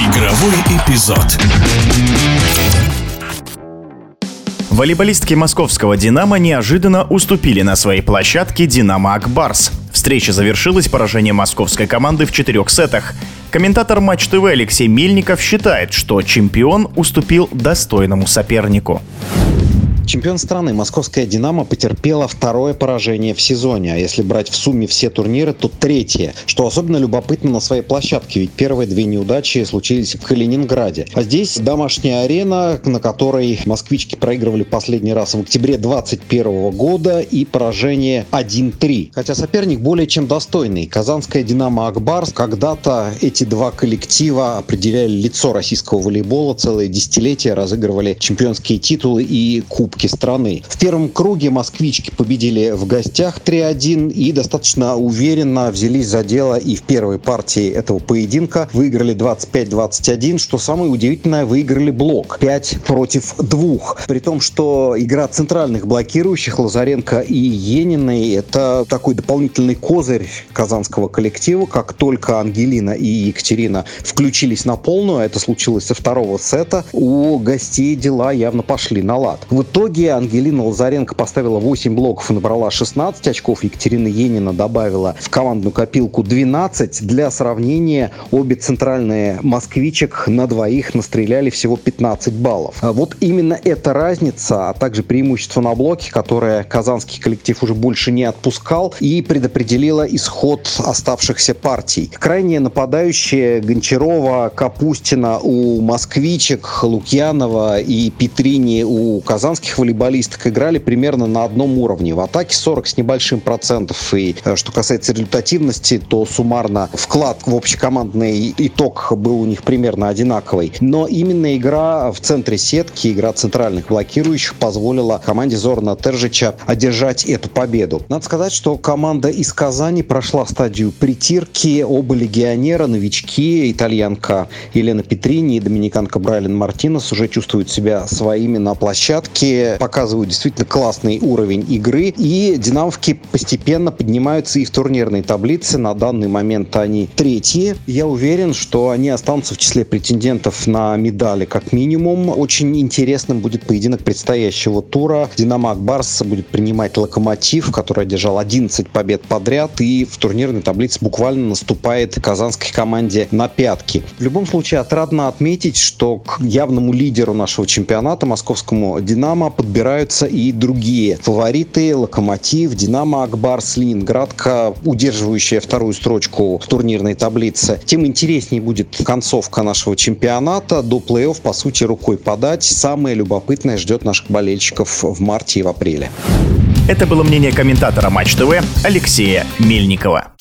Игровой эпизод. Волейболистки московского «Динамо» неожиданно уступили на своей площадке «Динамо Акбарс». Встреча завершилась поражением московской команды в четырех сетах. Комментатор Матч ТВ Алексей Мельников считает, что чемпион уступил достойному сопернику. Чемпион страны московская «Динамо» потерпела второе поражение в сезоне, а если брать в сумме все турниры, то третье, что особенно любопытно на своей площадке, ведь первые две неудачи случились в Калининграде. А здесь домашняя арена, на которой москвички проигрывали последний раз в октябре 2021 года и поражение 1-3. Хотя соперник более чем достойный. Казанская «Динамо» Акбарс. Когда-то эти два коллектива определяли лицо российского волейбола, целые десятилетия разыгрывали чемпионские титулы и кубки Кубке страны. В первом круге москвички победили в гостях 3-1 и достаточно уверенно взялись за дело и в первой партии этого поединка. Выиграли 25-21, что самое удивительное, выиграли блок 5 против 2. При том, что игра центральных блокирующих Лазаренко и Ениной это такой дополнительный козырь казанского коллектива. Как только Ангелина и Екатерина включились на полную, а это случилось со второго сета, у гостей дела явно пошли на лад. В итоге итоге Ангелина Лазаренко поставила 8 блоков и набрала 16 очков. Екатерина Енина добавила в командную копилку 12. Для сравнения, обе центральные москвичек на двоих настреляли всего 15 баллов. А вот именно эта разница, а также преимущество на блоке, которое казанский коллектив уже больше не отпускал и предопределило исход оставшихся партий. Крайне нападающие Гончарова, Капустина у москвичек, Лукьянова и Петрини у казанских волейболисток играли примерно на одном уровне. В атаке 40 с небольшим процентов. И э, что касается результативности, то суммарно вклад в общекомандный итог был у них примерно одинаковый. Но именно игра в центре сетки, игра центральных блокирующих позволила команде Зорна Тержича одержать эту победу. Надо сказать, что команда из Казани прошла стадию притирки. Оба легионера, новички, итальянка Елена Петрини и доминиканка Брайлен Мартинес уже чувствуют себя своими на площадке показывают действительно классный уровень игры. И динамовки постепенно поднимаются и в турнирной таблице. На данный момент они третьи. Я уверен, что они останутся в числе претендентов на медали как минимум. Очень интересным будет поединок предстоящего тура. Динамо Акбарс будет принимать Локомотив, который одержал 11 побед подряд и в турнирной таблице буквально наступает казанской команде на пятки. В любом случае, отрадно отметить, что к явному лидеру нашего чемпионата, московскому Динамо, подбираются и другие фавориты. Локомотив, Динамо Акбарс, Ленинградка, удерживающая вторую строчку турнирной таблице. Тем интереснее будет концовка нашего чемпионата. До плей-офф, по сути, рукой подать. Самое любопытное ждет наших болельщиков в марте и в апреле. Это было мнение комментатора Матч ТВ Алексея Мельникова.